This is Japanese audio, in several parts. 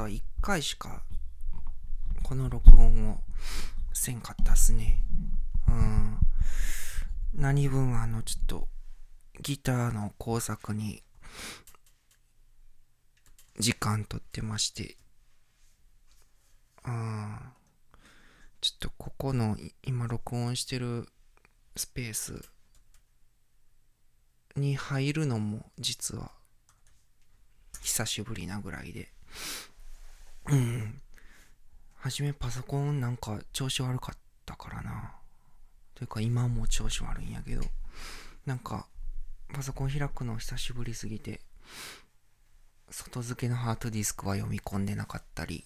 は1回しかこの録音をせんかったっすね。うん。何分あの、ちょっと、ギターの工作に時間とってまして、うん。ちょっとここの今録音してるスペースに入るのも実は久しぶりなぐらいで、うん。はじめパソコンなんか調子悪かったからな。というか今も調子悪いんやけど、なんかパソコン開くの久しぶりすぎて、外付けのハードディスクは読み込んでなかったり、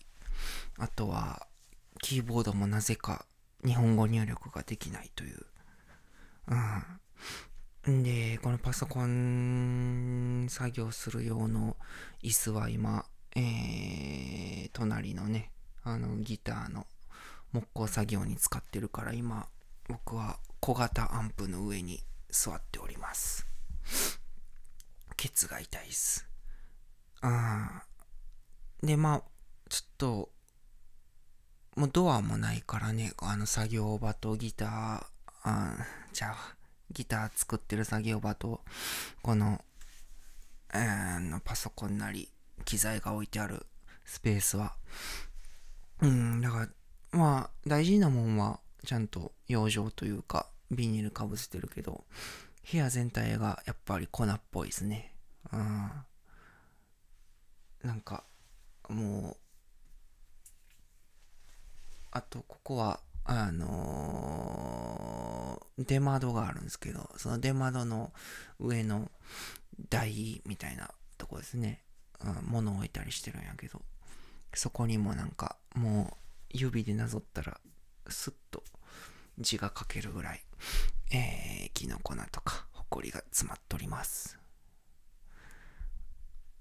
あとはキーボードもなぜか日本語入力ができないという。うん。んで、このパソコン作業する用の椅子は今、えー、隣のね、あのギターの木工作業に使ってるから今、僕は小型アンプの上に座っております。ケツが痛いです。あーで、まあ、ちょっと、もうドアもないからね、あの作業場とギター、あーじゃあ、ギター作ってる作業場と、この、えーのパソコンなり、機材が置いてあるスペースは、うん、だから、まあ、大事なもんは、ちゃんと養生というか、ビニールかぶせてるけど、部屋全体がやっぱり粉っぽいですね。うん。なんか、もう、あと、ここは、あのー出窓があるんですけど、その出窓の上の台みたいなとこですね。物を置いたりしてるんやけど、そこにもなんか、もう、指でなぞったら、スッと字が書けるぐらい、えー、木の粉とか、ほこりが詰まっております。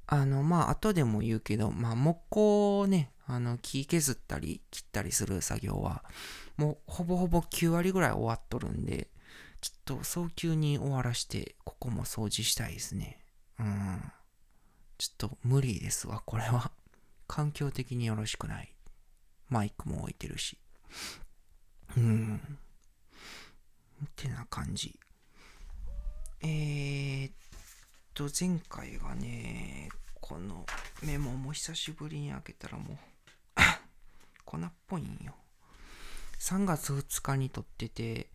あの、まあ、後でも言うけど、まあ、木工をね、あの、木削ったり切ったりする作業は、もうほぼほぼ9割ぐらい終わっとるんで、ちょっと早急に終わらして、ここも掃除したいですね。うん。ちょっと無理ですわ、これは。環境的によろしくない。マイクも置いてるし。うん。ってな感じ。えー、っと、前回がね、このメモも久しぶりに開けたらもう、粉っぽいんよ。3月2日に撮ってて、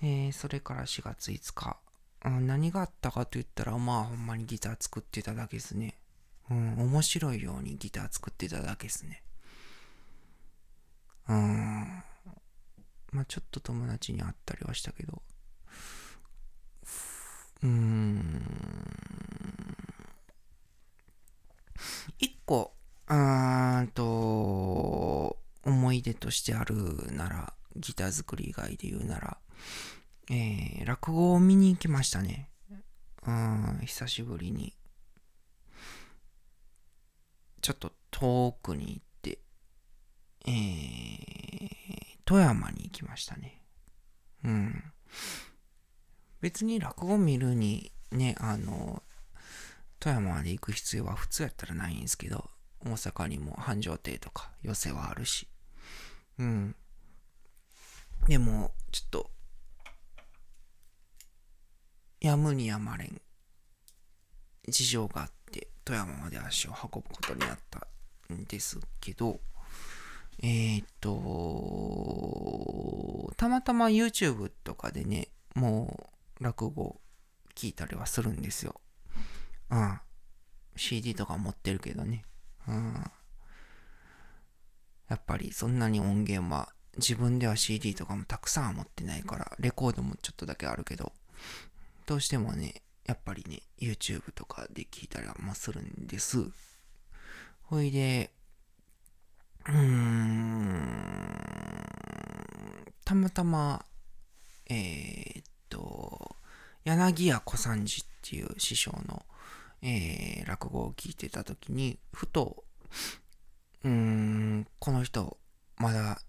えーそれから4月5日。何があったかと言ったら、まあほんまにギター作ってただけですね。うん、面白いようにギター作ってただけですね。うん。まあちょっと友達に会ったりはしたけど。うーん。一個、うーんと、思い出としてあるなら、ギター作り以外で言うなら、えー、落語を見に行きましたね。うん、久しぶりに。ちょっと遠くに行って、えー、富山に行きましたね。うん。別に落語見るにね、あの、富山まで行く必要は普通やったらないんですけど、大阪にも繁盛亭とか寄せはあるし。うん。でも、ちょっと、やむにやまれん事情があって、富山まで足を運ぶことになったんですけど、えーっと、たまたま YouTube とかでね、もう落語聞いたりはするんですよ。うん。CD とか持ってるけどね。うん。やっぱりそんなに音源は自分では CD とかもたくさんは持ってないから、レコードもちょっとだけあるけど、どうしてもね、やっぱりね、YouTube とかで聞いたりもするんです。ほいで、うーん、たまたま、えー、っと、柳家小三治っていう師匠の、えー、落語を聞いてた時に、ふと、うーん、この人、まだ、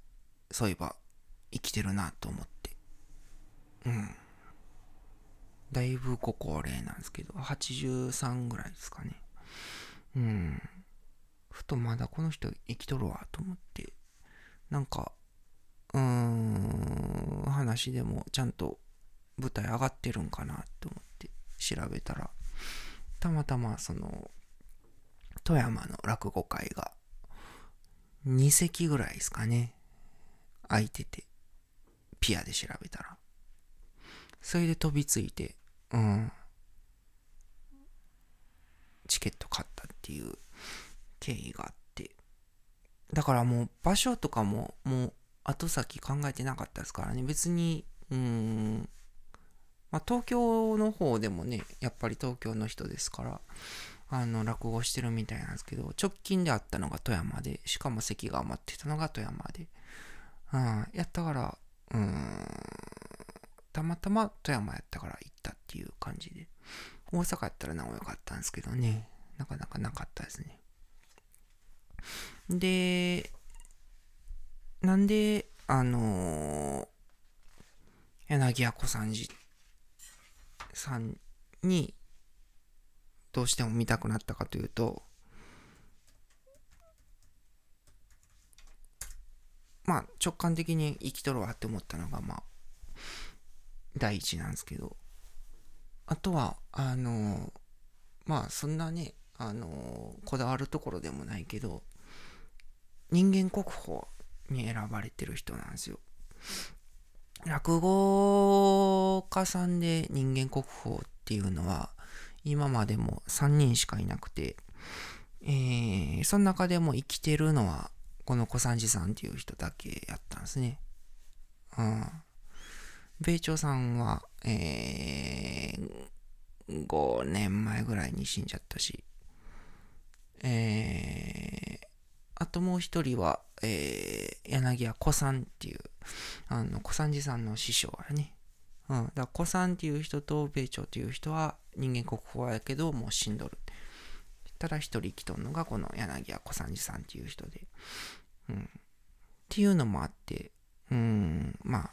そういえば、生きてるなと思って。うん。だいぶご高齢なんですけど、83ぐらいですかね。うん。ふとまだこの人生きとるわと思って、なんか、うーん、話でもちゃんと舞台上がってるんかなと思って調べたら、たまたまその、富山の落語会が2席ぐらいですかね。空いてて、ピアで調べたら。それで飛びついて、うん。チケット買ったっていう経緯があって。だからもう場所とかももう後先考えてなかったですからね。別に、うん。まあ東京の方でもね、やっぱり東京の人ですから、あの、落語してるみたいなんですけど、直近であったのが富山で、しかも席が余ってたのが富山で、うん、やったから、うん、たまたま富山やったから行ったっていう感じで、大阪やったらなおよかったんですけどね、なかなかなかったですね。で、なんで、あのー、柳家小三治さんにどうしても見たくなったかというと、まあ直感的に生きとるわって思ったのがまあ第一なんですけど、あとは、あのまあそんなね、あのこだわるところでもないけど、人間国宝に選ばれてる人なんですよ。落語家さんで人間国宝っていうのは、今までも3人しかいなくて、えー、その中でも生きてるのは、この小三治さんっていう人だけやったんですね。うん。米朝さんは、えー、5年前ぐらいに死んじゃったし、えー、あともう一人は、えー、柳家小さんっていう、あの、小三治さんの師匠あね。うん。だ小さんっていう人と米朝っていう人は人間国宝やけど、もう死んどる。ただ一人生きとんのがこの柳家小三治さんっていう人で。うん。っていうのもあって、うん、まあ、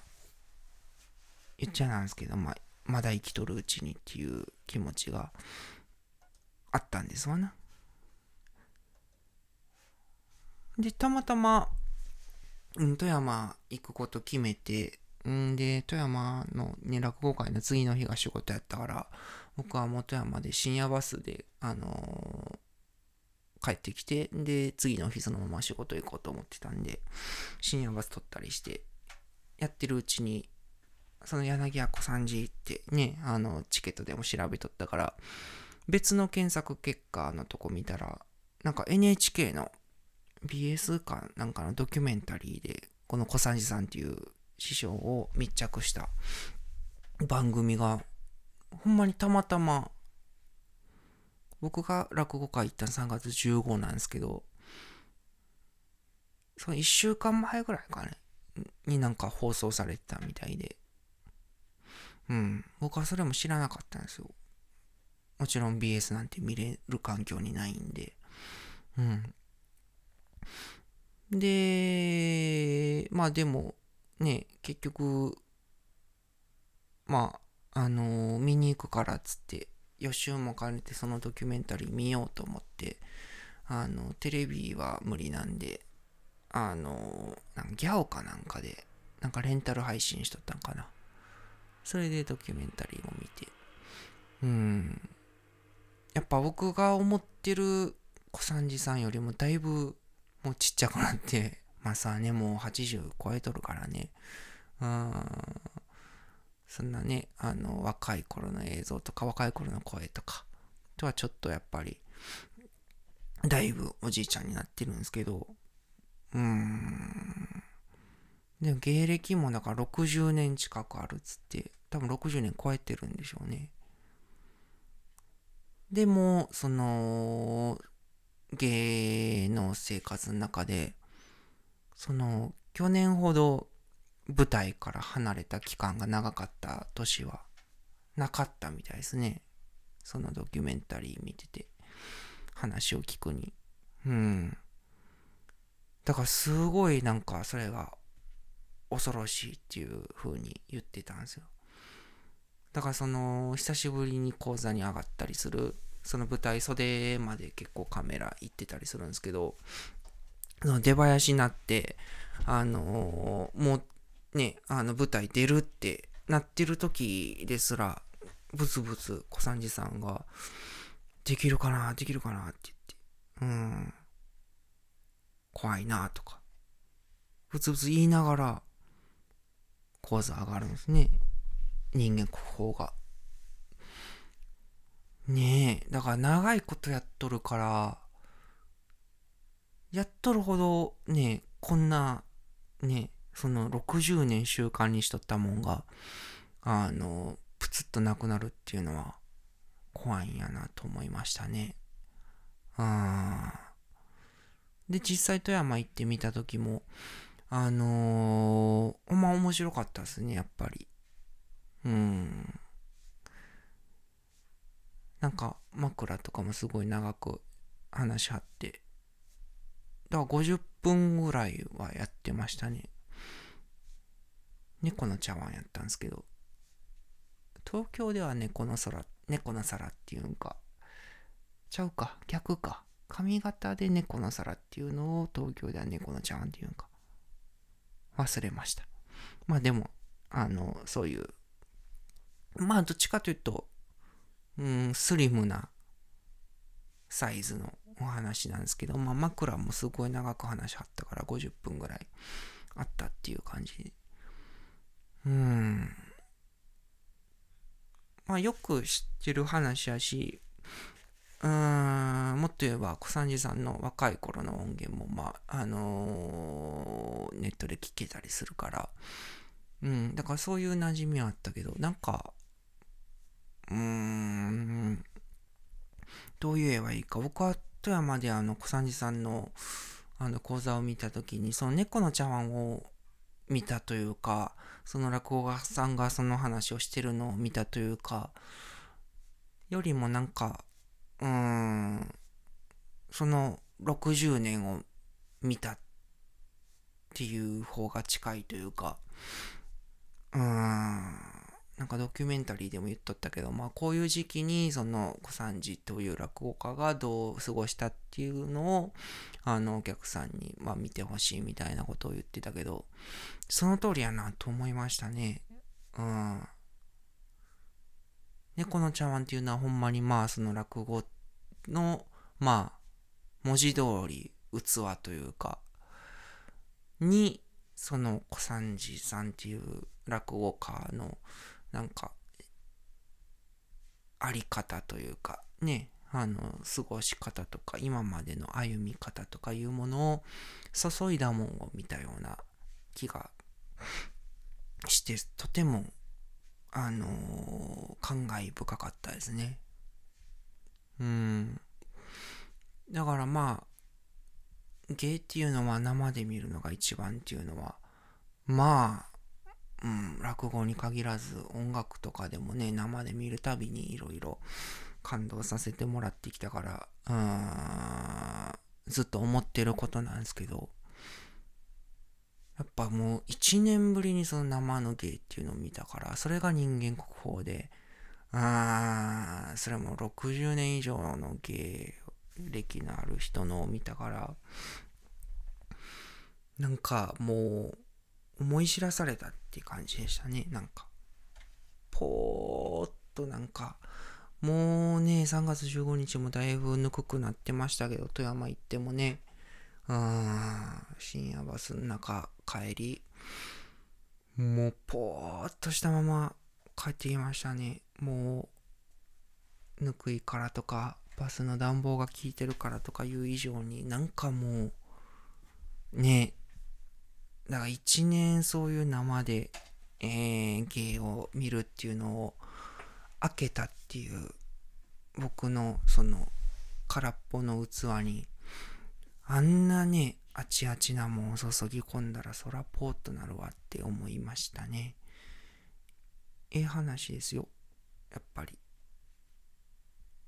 言っちゃなんですけど、まあ、まだ生きとるうちにっていう気持ちがあったんですわな。で、たまたま、うん、富山行くこと決めて、んで、富山のね、落語会の次の日が仕事やったから、僕はもう富山で深夜バスで、あのー、帰ってきて、で、次の日そのまま仕事行こうと思ってたんで、深夜バス取ったりして、やってるうちに、その柳家小三治ってね、あの、チケットでも調べとったから、別の検索結果のとこ見たら、なんか NHK の BS かなんかのドキュメンタリーで、この小三治さんっていう師匠を密着した番組が、ほんまにたまたま、僕が落語会行ったの3月15なんですけど、その1週間前ぐらいかね、になんか放送されてたみたいで、うん、僕はそれも知らなかったんですよ。もちろん BS なんて見れる環境にないんで、うん。で、まあでも、ね、結局、まあ、あのー、見に行くからっつって、予習も兼ねてそのドキュメンタリー見ようと思って、あの、テレビは無理なんで、あの、なんギャオかなんかで、なんかレンタル配信しとったんかな。それでドキュメンタリーも見て、うん。やっぱ僕が思ってる小三治さんよりもだいぶもうちっちゃくなって、まあさね、もう80超えとるからね。うん。そんなね、あの、若い頃の映像とか、若い頃の声とか、とはちょっとやっぱり、だいぶおじいちゃんになってるんですけど、うーん。でも芸歴もだから60年近くあるっつって、多分60年超えてるんでしょうね。でも、その、芸能生活の中で、その、去年ほど舞台から離れた期間が長かった年はなかったみたいですね。そのドキュメンタリー見てて、話を聞くに。うん。だからすごいなんかそれが恐ろしいっていう風に言ってたんですよ。だからその久しぶりに講座に上がったりするその舞台袖まで結構カメラ行ってたりするんですけどその出囃子になってあのー、もうねあの舞台出るってなってる時ですらブツブツ小三治さんができるかなできるかなって言ってうん怖いなとかブツブツ言いながら講座上がるんですね。人間国宝が。ねえ、だから長いことやっとるから、やっとるほどね、こんな、ね、その60年習慣にしとったもんが、あの、プツッとなくなるっていうのは怖いんやなと思いましたね。あで、実際富山行ってみた時も、あのー、ほんま面白かったですね、やっぱり。うん。なんか枕とかもすごい長く話し合って、だから50分ぐらいはやってましたね。猫の茶碗やったんですけど、東京では猫の空、猫の皿っていうんか、ちゃうか、逆か。髪型で猫の皿っていうのを東京では猫の茶碗っていうんか。忘れました。まあでも、あの、そういうまあ、どっちかというと、うん、スリムなサイズのお話なんですけど、まあ、枕もすごい長く話しはったから50分ぐらいあったっていう感じ。うん。まあ、よく知ってる話やし、うーん、もっと言えば、小三治さんの若い頃の音源も、まあ、あのー、ネットで聞けたりするから、うん、だからそういう馴染みはあったけど、なんか、うーん、どう言えばいいか。僕は富山であの小三治さんのあの講座を見た時に、その猫の茶碗を見たというか、その落語家さんがその話をしてるのを見たというか、よりもなんか、うーん、その60年を見たっていう方が近いというか、うーん、なんかドキュメンタリーでも言っとったけど、まあこういう時期にその小三治という落語家がどう過ごしたっていうのをあのお客さんにまあ見てほしいみたいなことを言ってたけど、その通りやなと思いましたね。うん。猫の茶碗っていうのはほんまにまあその落語のまあ文字通り器というかにその小三治さんっていう落語家のなんか、あり方というか、ね、あの、過ごし方とか、今までの歩み方とかいうものを注いだもんを見たような気がして、とても、あのー、感慨深かったですね。うん。だからまあ、芸っていうのは生で見るのが一番っていうのは、まあ、うん、落語に限らず音楽とかでもね、生で見るたびにいろいろ感動させてもらってきたから、うん、ずっと思ってることなんですけど、やっぱもう1年ぶりにその生の芸っていうのを見たから、それが人間国宝で、あそれも60年以上の芸歴のある人のを見たから、なんかもう、思い知らされたって感じでしたね。なんか、ぽーっとなんか、もうね、3月15日もだいぶぬくくなってましたけど、富山行ってもね、うん、深夜バスの中帰り、もうぽーっとしたまま帰ってきましたね。もう、ぬくいからとか、バスの暖房が効いてるからとかいう以上になんかもう、ね、だから一年そういう生で、えー、芸を見るっていうのを開けたっていう僕のその空っぽの器にあんなねあちあちなもんを注ぎ込んだらそらポーっとなるわって思いましたね。ええ話ですよ。やっぱり。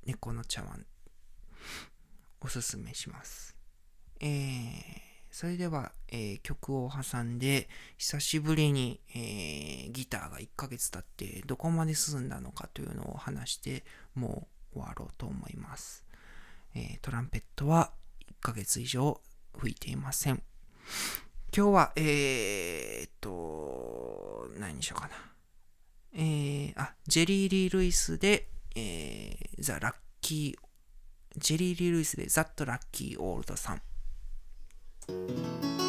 猫の茶碗。おすすめします。えーそれでは、えー、曲を挟んで、久しぶりに、えー、ギターが1ヶ月経ってどこまで進んだのかというのを話して、もう終わろうと思います。えー、トランペットは1ヶ月以上吹いていません。今日は、えー、っと、何にしようかな。えー、あ、ジェリー・リー・ルイスで、えー、ザ・ラッキー、ジェリー・リー・ルイスでザット・ラッキー・オールドさん。Música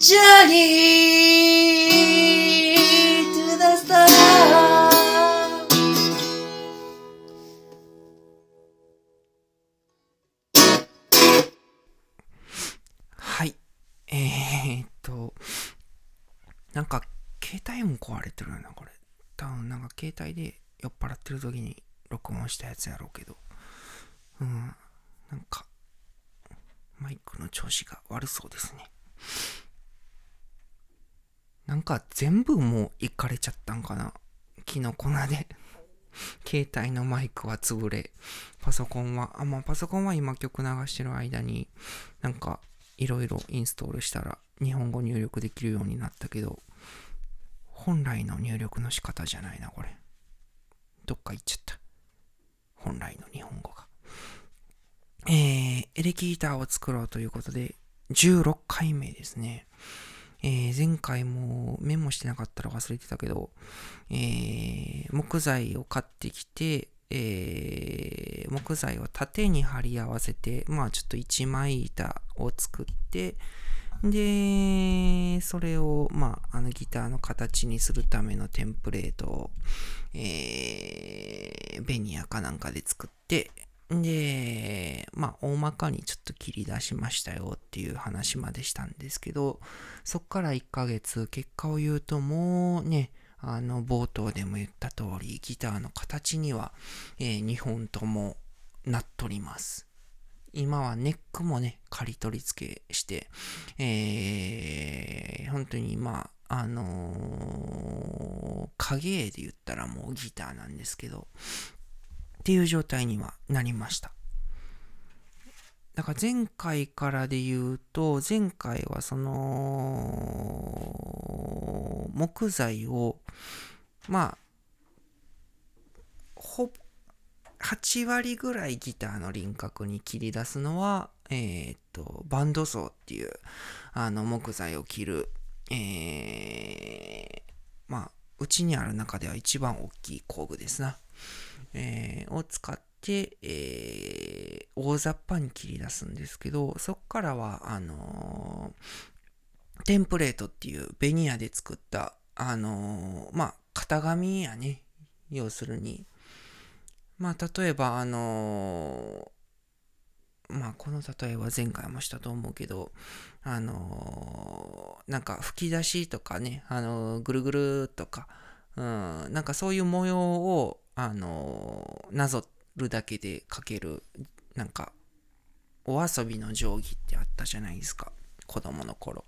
journey to the star. はい。えー、っと、なんか、携帯も壊れてるよな、これ。多分、なんか、携帯で酔っ払ってる時に録音したやつやろうけど。うん。なんか、マイクの調子が悪そうですね。なんか、全部もう、いかれちゃったんかな。キノコナで。携帯のマイクは潰れ、パソコンは、あ、まあ、パソコンは今曲流してる間に、なんか、いろいろインストールしたら日本語入力できるようになったけど、本来の入力の仕方じゃないな、これ。どっか行っちゃった。本来の日本語が。えー、エレキギターを作ろうということで、16回目ですね。えー、前回もメモしてなかったら忘れてたけど、えー、木材を買ってきて、えー、木材を縦に貼り合わせて、まあちょっと一枚板を作って、で、それを、まあ、あのギターの形にするためのテンプレートを、えー、ベニヤかなんかで作って、で、まあ、大まかにちょっと切り出しましたよっていう話までしたんですけど、そっから1ヶ月、結果を言うともうね、あの、冒頭でも言った通り、ギターの形には、えー2本ともなっとります。今はネックもね、刈り取り付けして、えー、本当にまあ、あのー影絵で言ったらもうギターなんですけど、っていう状態にはなりました。だから前回からで言うと、前回はその、木材を、まあ、ほ、8割ぐらいギターの輪郭に切り出すのは、えーっと、バンドソーっていう、あの、木材を切る、えー、まあ、うちにある中では一番大きい工具ですな。えーを使って、えー大雑把に切り出すんですけど、そこからは、あのーテンプレートっていうベニヤで作った、あのーまあ、型紙やね。要するに。まあ、例えば、あのーまあ、この例えは前回もしたと思うけど、あのーなんか吹き出しとかね、あのーぐるぐるとか、うん、なんかそういう模様を、あのなぞるだけで描ける、なんか、お遊びの定規ってあったじゃないですか、子供の頃。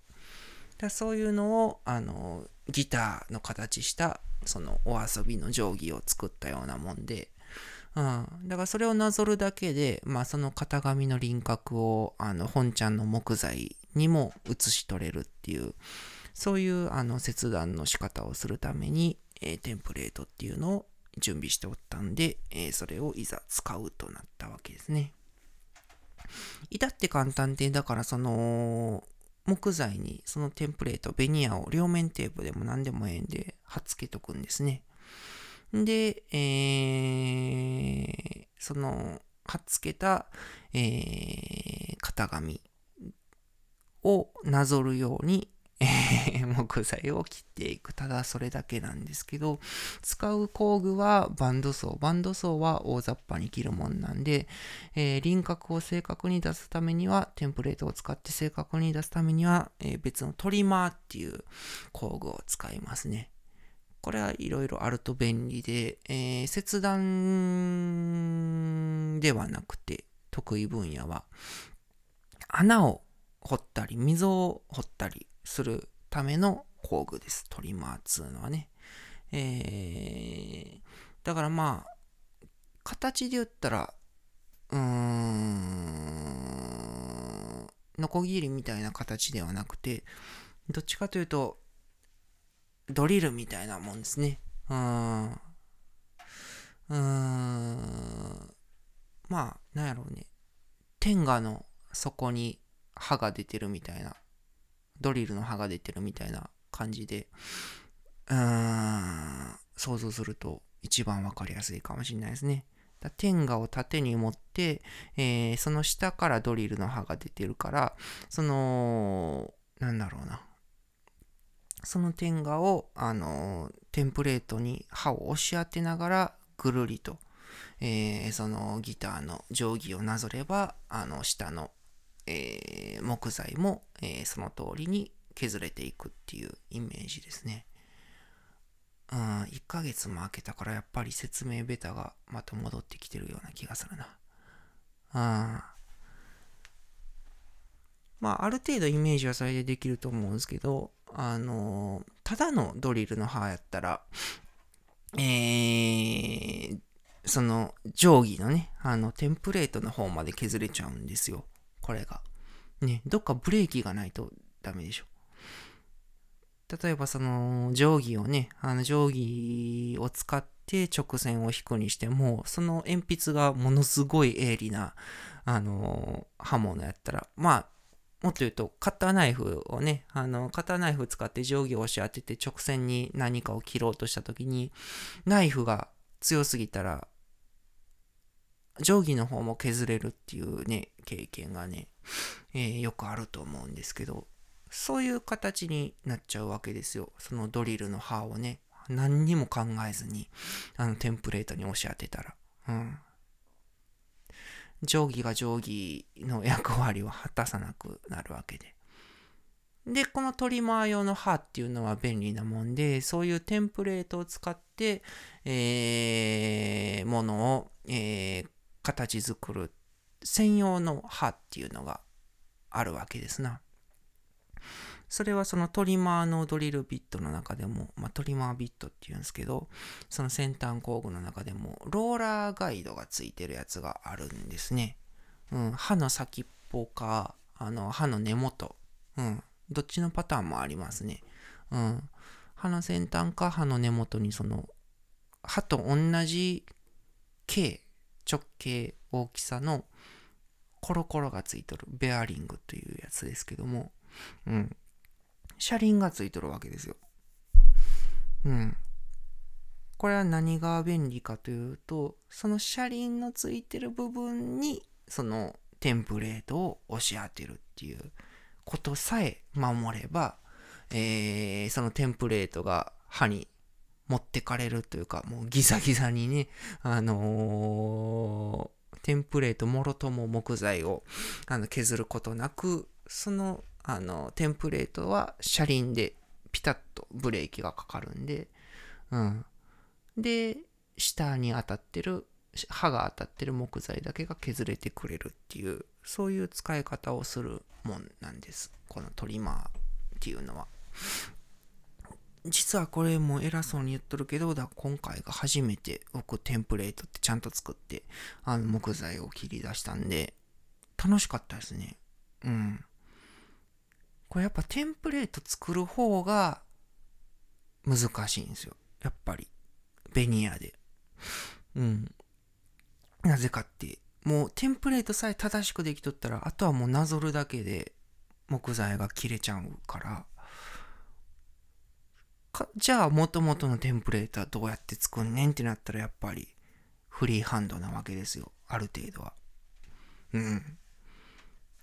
だそういうのを、あのギターの形した、そのお遊びの定規を作ったようなもんで、うん、だからそれをなぞるだけで、まあ、その型紙の輪郭をあの本ちゃんの木材にも写し取れるっていうそういうあの切断の仕方をするために、えーテンプレートっていうのを準備しておったんで、えーそれをいざ使うとなったわけですね。至って簡単でだからその木材にそのテンプレートベニヤを両面テープでも何でもええんで貼っつけとくんですね。で、えーその、貼っつけた、えー型紙をなぞるように、木材を切っていく。ただそれだけなんですけど、使う工具はバンドソー。バンドソーは大雑把に切るもんなんで、えー輪郭を正確に出すためには、テンプレートを使って正確に出すためには、えー別のトリマーっていう工具を使いますね。これはいろいろあると便利で、えー切断ではなくて、得意分野は、穴を掘ったり、溝を掘ったりするための工具です。トリマーっつうのはね。えーだからまあ、形で言ったら、うーん、ノコギリみたいな形ではなくて、どっちかというと、ドリルみたいなもんですね。うーん。うーん。まあ、なんやろうね。天下の底に刃が出てるみたいな。ドリルの刃が出てるみたいな感じで、うーん、想像すると一番わかりやすいかもしれないですね。だ天下を縦に持って、えーその下からドリルの刃が出てるから、その、なんだろうな。その天画を、あのーテンプレートに刃を押し当てながらぐるりと、えーそのギターの定規をなぞればあの下の、えー木材も、えーその通りに削れていくっていうイメージですね。うん、1ヶ月も空けたからやっぱり説明ベタがまた戻ってきてるような気がするな。うん。まあ、ある程度イメージはそれでできると思うんですけど、あのーただのドリルの刃やったら、えー、その定規のね、あの、テンプレートの方まで削れちゃうんですよ。これが。ね、どっかブレーキがないとダメでしょ。例えばその定規をね、あの定規を使って直線を引くにしても、その鉛筆がものすごい鋭利な、あの刃物やったら、まあ、もっと言うと、カッターナイフをね、あの、カッターナイフ使って定規を押し当てて直線に何かを切ろうとしたときに、ナイフが強すぎたら、定規の方も削れるっていうね、経験がね、えーよくあると思うんですけど、そういう形になっちゃうわけですよ。そのドリルの刃をね、何にも考えずに、あの、テンプレートに押し当てたら。うん。定規が定規の役割を果たさなくなるわけで。で、このトリマー用の刃っていうのは便利なもんで、そういうテンプレートを使って、えー、ものを、えー形作る専用の刃っていうのがあるわけですな。それはそのトリマーのドリルビットの中でも、まあ、トリマービットっていうんですけど、その先端工具の中でも、ローラーガイドがついてるやつがあるんですね。うん、刃の先っぽか、あの、刃の根元。うん、どっちのパターンもありますね。うん、刃の先端か刃の根元にその、刃と同じ径、直径、大きさのコロコロがついとるベアリングというやつですけども、うん、車輪がついとるわけですよ。うん。これは何が便利かというと、その車輪のついてる部分に、そのテンプレートを押し当てるっていうことさえ守れば、えーそのテンプレートが刃に持ってかれるというか、もうギザギザにね、あのーテンプレートもろとも木材をあの削ることなく、そのあのテンプレートは車輪でピタッとブレーキがかかるんで、うん。で、下に当たってる、刃が当たってる木材だけが削れてくれるっていう、そういう使い方をするもんなんです。このトリマーっていうのは。実はこれも偉そうに言っとるけど、だ今回が初めて僕テンプレートってちゃんと作って、あの木材を切り出したんで、楽しかったですね。うん。これやっぱテンプレート作る方が難しいんですよ。やっぱり。ベニヤで。うん。なぜかって、もうテンプレートさえ正しくできとったら、あとはもうなぞるだけで木材が切れちゃうから、かじゃあ元々のテンプレートはどうやって作んねんってなったらやっぱりフリーハンドなわけですよ。ある程度は。うん。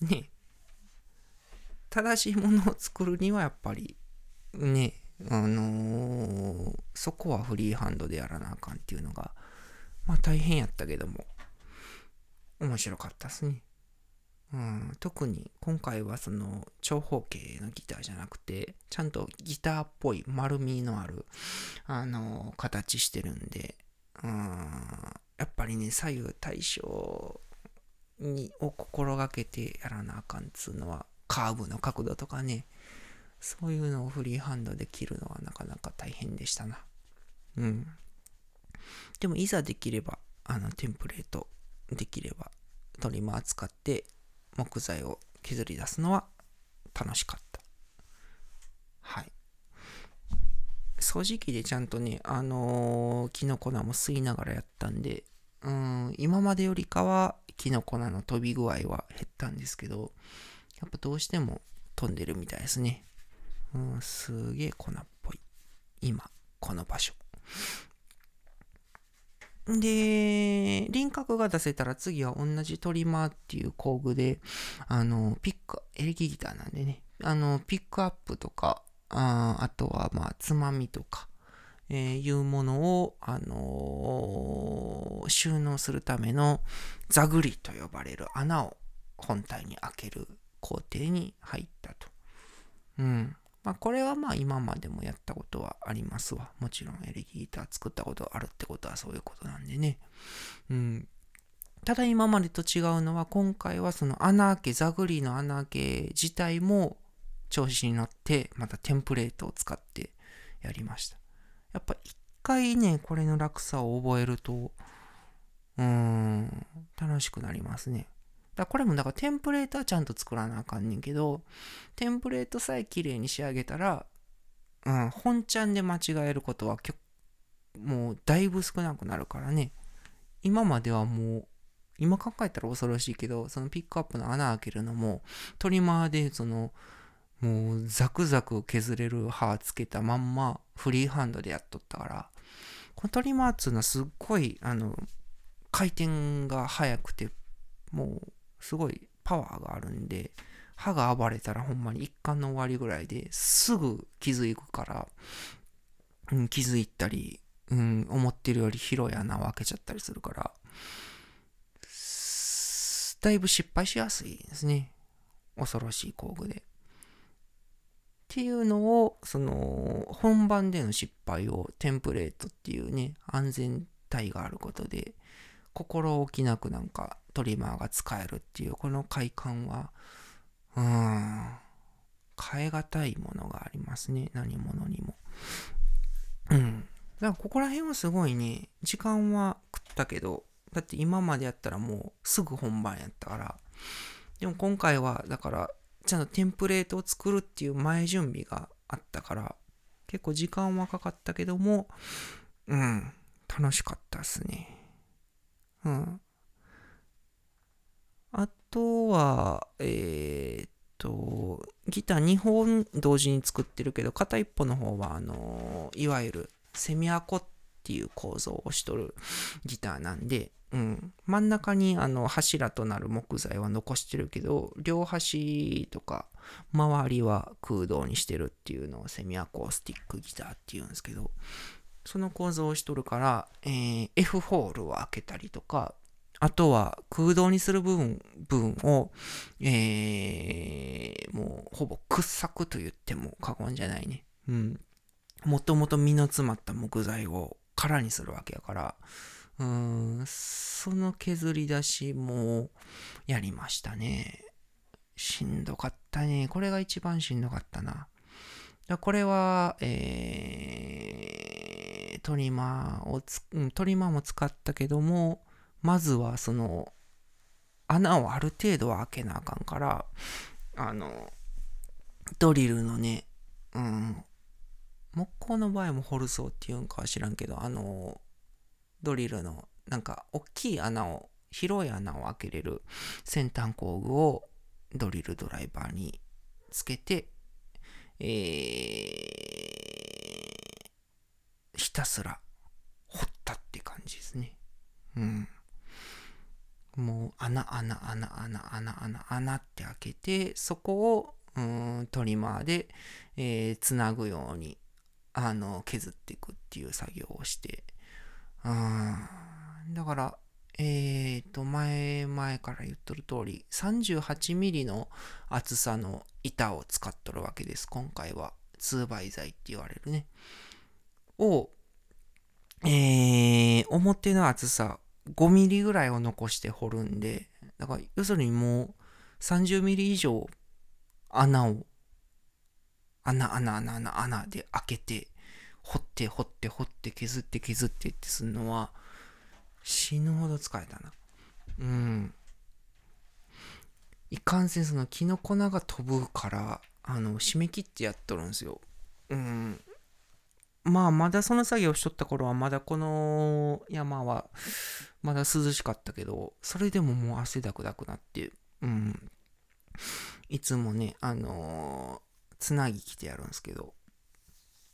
ね正しいものを作るにはやっぱりねあのーそこはフリーハンドでやらなあかんっていうのがまあ大変やったけども面白かったですね。うん、特に今回はその長方形のギターじゃなくてちゃんとギターっぽい丸みのあるあの形してるんでうんやっぱりね左右対称にを心がけてやらなあかんっつうのはカーブの角度とかねそういうのをフリーハンドで切るのはなかなか大変でしたな。うん。でもいざできればあのテンプレートできればトリマー使って木材を削り出すのは楽しかった。はい。掃除機でちゃんとねあのー、キノコ菜も吸いながらやったんでうん今までよりかはキノコ菜の飛び具合は減ったんですけどやっぱどうしても飛んでるみたいですね。うんすげえ粉っぽい。今この場所。で、輪郭が出せたら次は同じトリマーっていう工具で、あの、ピック、エレキギターなんでね、あの、ピックアップとか、ああとはまあつまみとか、えー、いうものを、あのー、収納するためのザグリと呼ばれる穴を本体に開ける工程に入ったと。うん。まあ、これはまあ今までもやったことはありますわ。もちろんエレキギター作ったことあるってことはそういうことなんでね。うん。ただ今までと違うのは今回はその穴開け、ザグリの穴開け自体も調子に乗ってまたテンプレートを使ってやりました。やっぱ一回ね、これの落差を覚えると、うーん、楽しくなりますね。だこれもだからテンプレートはちゃんと作らなあかんねんけど、テンプレートさえ綺麗に仕上げたら、うん、本ちゃんで間違えることはもうだいぶ少なくなるからね。今まではもう、今考えたら恐ろしいけど、そのピックアップの穴開けるのも、トリマーでその、もうザクザク削れる刃つけたまんまフリーハンドでやっとったから、このトリマーっつうのはすっごい、あの、回転が速くて、もうすごいパワーがあるんで、歯が暴れたらほんまに一貫の終わりぐらいですぐ気づくから、うん、気づいたり、うん、思ってるより広い穴を開けちゃったりするから、だいぶ失敗しやすいですね。恐ろしい工具で。っていうのを、その、本番での失敗をテンプレートっていうね、安全帯があることで、心置きなくなんかトリマーが使えるっていう、この快感は、うん、変え難いものがありますね、何者にも。うん。だからここら辺はすごいね、時間は食ったけど、だって今までやったらもうすぐ本番やったから。でも今回は、だから、ちゃんとテンプレートを作るっていう前準備があったから、結構時間はかかったけども、うん、楽しかったっすね。うん。あとは、えー、っと、ギター2本同時に作ってるけど、片一方の方は、あのいわゆるセミアコっていう構造をしとるギターなんで、うん、真ん中にあの柱となる木材は残してるけど両端とか周りは空洞にしてるっていうのをセミアコースティックギターっていうんですけどその構造をしとるから、えー、F ホールを開けたりとかあとは空洞にする部分部分を、えー、もうほぼ掘削と言っても過言じゃないね。うん。もともと身の詰まった木材を空にするわけやから、うん、その削り出しもやりましたね。しんどかったね。これが一番しんどかったな。これは、えー、トリマーをつ、トリマーも使ったけども、まずはその、穴をある程度は開けなあかんから、あの、ドリルのね、うん、木工の場合も掘るそうっていうんかは知らんけど、あの、ドリルのなんか大きい穴を広い穴を開けれる先端工具をドリルドライバーにつけて、えー、ひたすら掘ったって感じですね。うん。もう穴穴穴穴穴穴穴って開けてそこをうんトリマーで、えー、つなぐようにあの削っていくっていう作業をしてうん。だから、えっ、ー、と、前々から言っとる通り、38ミリの厚さの板を使っとるわけです。今回は。2倍材って言われるね。を、えー、表の厚さ5ミリぐらいを残して掘るんで、だから、要するにもう30ミリ以上穴を、穴、穴、穴、穴、穴で開けて、掘って掘って掘って削って削ってってするのは死ぬほど疲れたな。うん。いかんせんそのキノコナが飛ぶからあの締め切ってやっとるんですよ。うん。まあまだその作業しとった頃はまだこの山はまだ涼しかったけどそれでももう汗だくだくなってうんいつもねあのー、つなぎ着てやるんですけど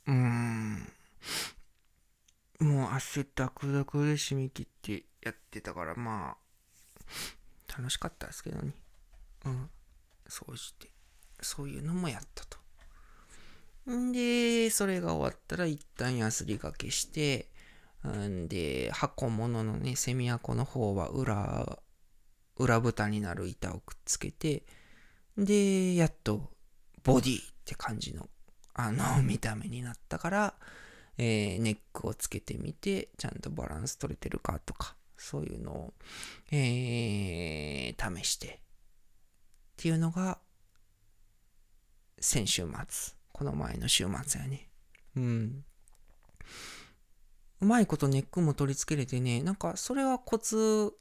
うーん。もう汗ダクダクで締め切ってやってたから、まあ、楽しかったですけどね。うん。そうして、そういうのもやったと。んで、それが終わったら一旦ヤスリ掛けして、んで、箱物のね、セミアコの方は裏、裏蓋になる板をくっつけて、で、やっとボディって感じの、あの、見た目になったから、えーネックをつけてみて、ちゃんとバランス取れてるかとか、そういうのを、えー試して、っていうのが、先週末。この前の週末やね。うん。うまいことネックも取り付けれてね、なんかそれはコツ、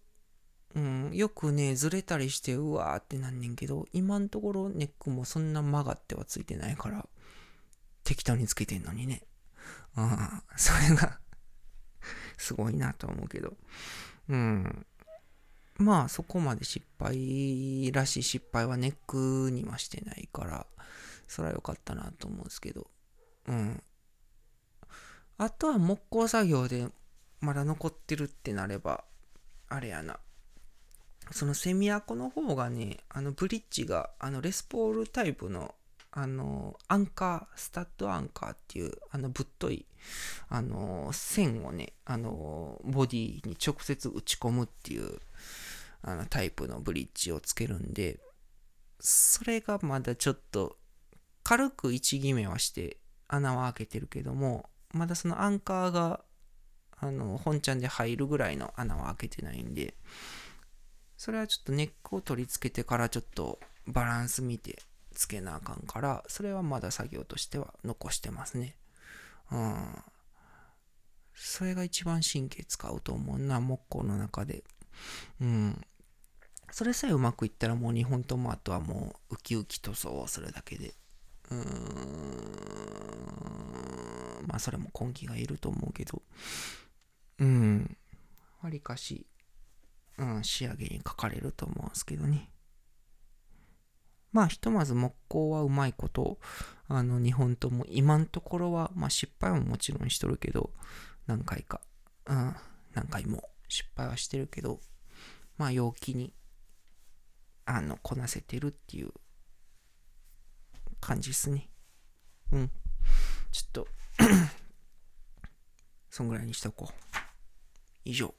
うん、よくね、ずれたりして、うわーってなんねんけど、今のところネックもそんな曲がってはついてないから、適当につけてんのにね。ああ、それがすごいなと思うけど。うん。まあ、そこまで失敗らしい失敗はネックにはしてないから、それは良かったなと思うんですけど。うん。あとは木工作業でまだ残ってるってなれば、あれやな。そのセミアコの方がね、あのブリッジが、あのレスポールタイプの、あの、アンカー、スタッドアンカーっていう、あのぶっとい、あの、線をね、あの、ボディに直接打ち込むっていう、あのタイプのブリッジをつけるんで、それがまだちょっと、軽く位置決めはして穴は開けてるけども、まだそのアンカーが、あの、本ちゃんで入るぐらいの穴は開けてないんで、それはちょっとネックを取り付けてからちょっとバランス見てつけなあかんから、それはまだ作業としては残してますね。うん。それが一番神経使うと思うな、木工の中で。うん。それさえうまくいったらもう2本ともあとはもうウキウキ塗装をするだけで。うーん。まあそれも根気がいると思うけど。うん。わりかし、うん、仕上げに書かれると思うんですけどね。まあひとまず木工はうまいこと、あの2本とも今のところは、まあ失敗ももちろんしとるけど、何回か、うん、何回も失敗はしてるけど、まあ陽気に、あの、こなせてるっていう感じっすね。うん。ちょっと、そんぐらいにしとこう。以上。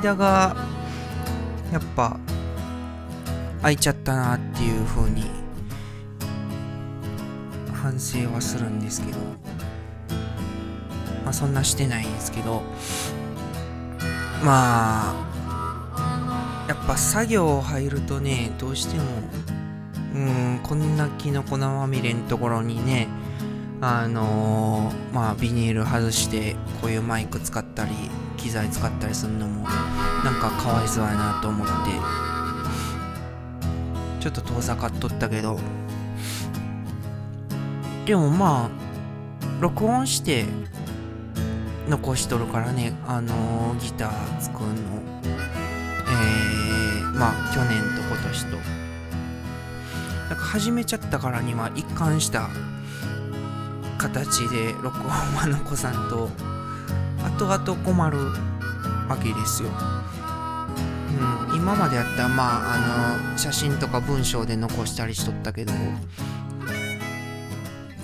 間が、やっぱ、空いちゃったなっていう風に、反省はするんですけど、まあそんなしてないんですけど、まあ、やっぱ作業入るとね、どうしても、うーん、こんなキノコまみれんところにね、あのーまあビニール外して、こういうマイク使ったり、機材使ったりするのも、なんかかわいそうやなと思って、ちょっと遠ざかっとったけど、でもまあ、録音して、残しとるからね、あのーギター作るの。えー、まあ去年と今年と。なんか始めちゃったからには一貫した形で録音は残さんと。後々困るわけですよ、今までやったらまああの写真とか文章で残したりしとったけど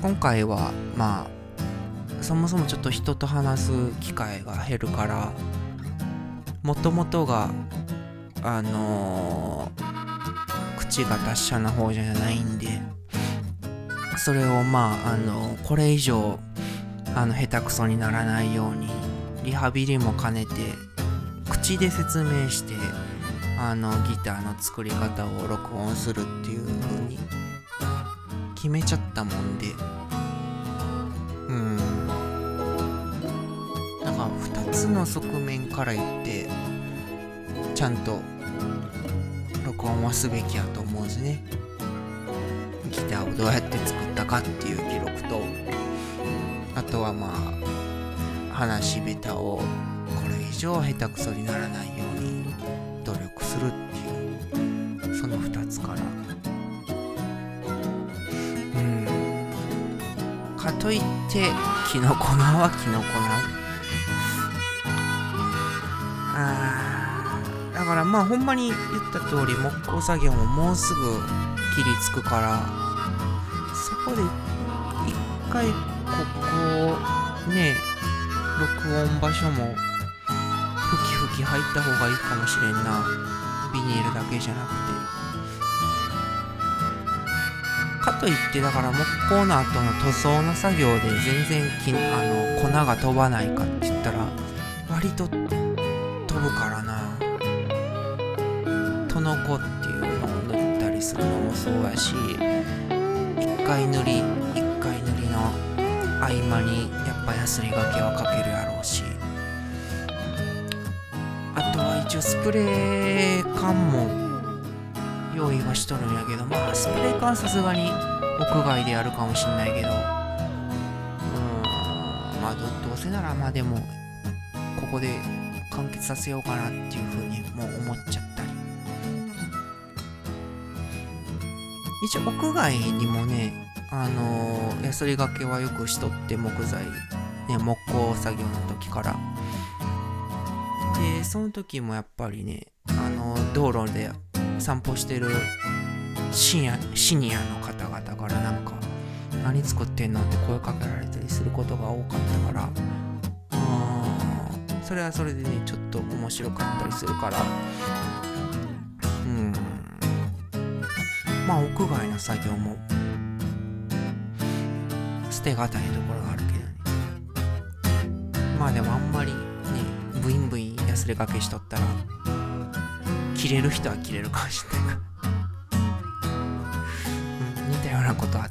今回はまあそもそもちょっと人と話す機会が減るからもともとがあのー口が達者な方じゃないんでそれをまああのこれ以上あの下手くそにならないようにリハビリも兼ねて口で説明してあのギターの作り方を録音するっていう風に決めちゃったもんで。うん。だから2つの側面から言ってちゃんと録音はすべきやと思うんですね。ギターをどうやって作ったかっていう記録とあとはまあ話し下手をこれ以上下手くそにならないように。するっていうその2つからうんかといってキノコ菜はキノコ菜あーだからまあほんまに言った通り木工作業ももうすぐ切りつくからそこで一回ここね録音場所もふきふき入った方がいいかもしれんな。ビニールだけじゃなくて。かといってだから木工の後の塗装の作業で全然きあの粉が飛ばないかって言ったら割と飛ぶからな。トノコっていうのを塗ったりするのもそうやし一回塗り一回塗りの合間にやっぱヤスリがけはかけるや応スプレー缶も用意はしとるんやけどまあスプレー缶さすがに屋外でやるかもしんないけど。うんまあどどうせならまあでもここで完結させようかなっていうふうにもう思っちゃったり。一応屋外にもねあのー、ヤスリがけはよくしとって木材ね木工作業の時から。でその時もやっぱりねあの道路で散歩してるシニアシニアの方々からなんか「何作ってんの?」って声かけられたりすることが多かったからあそれはそれでねちょっと面白かったりするからうんまあ屋外の作業も捨てがたいところがあるけどねまあでもあんまりねブインブインすれがけしとったら切れる人は切れるかもしれないから、似たようなことあっ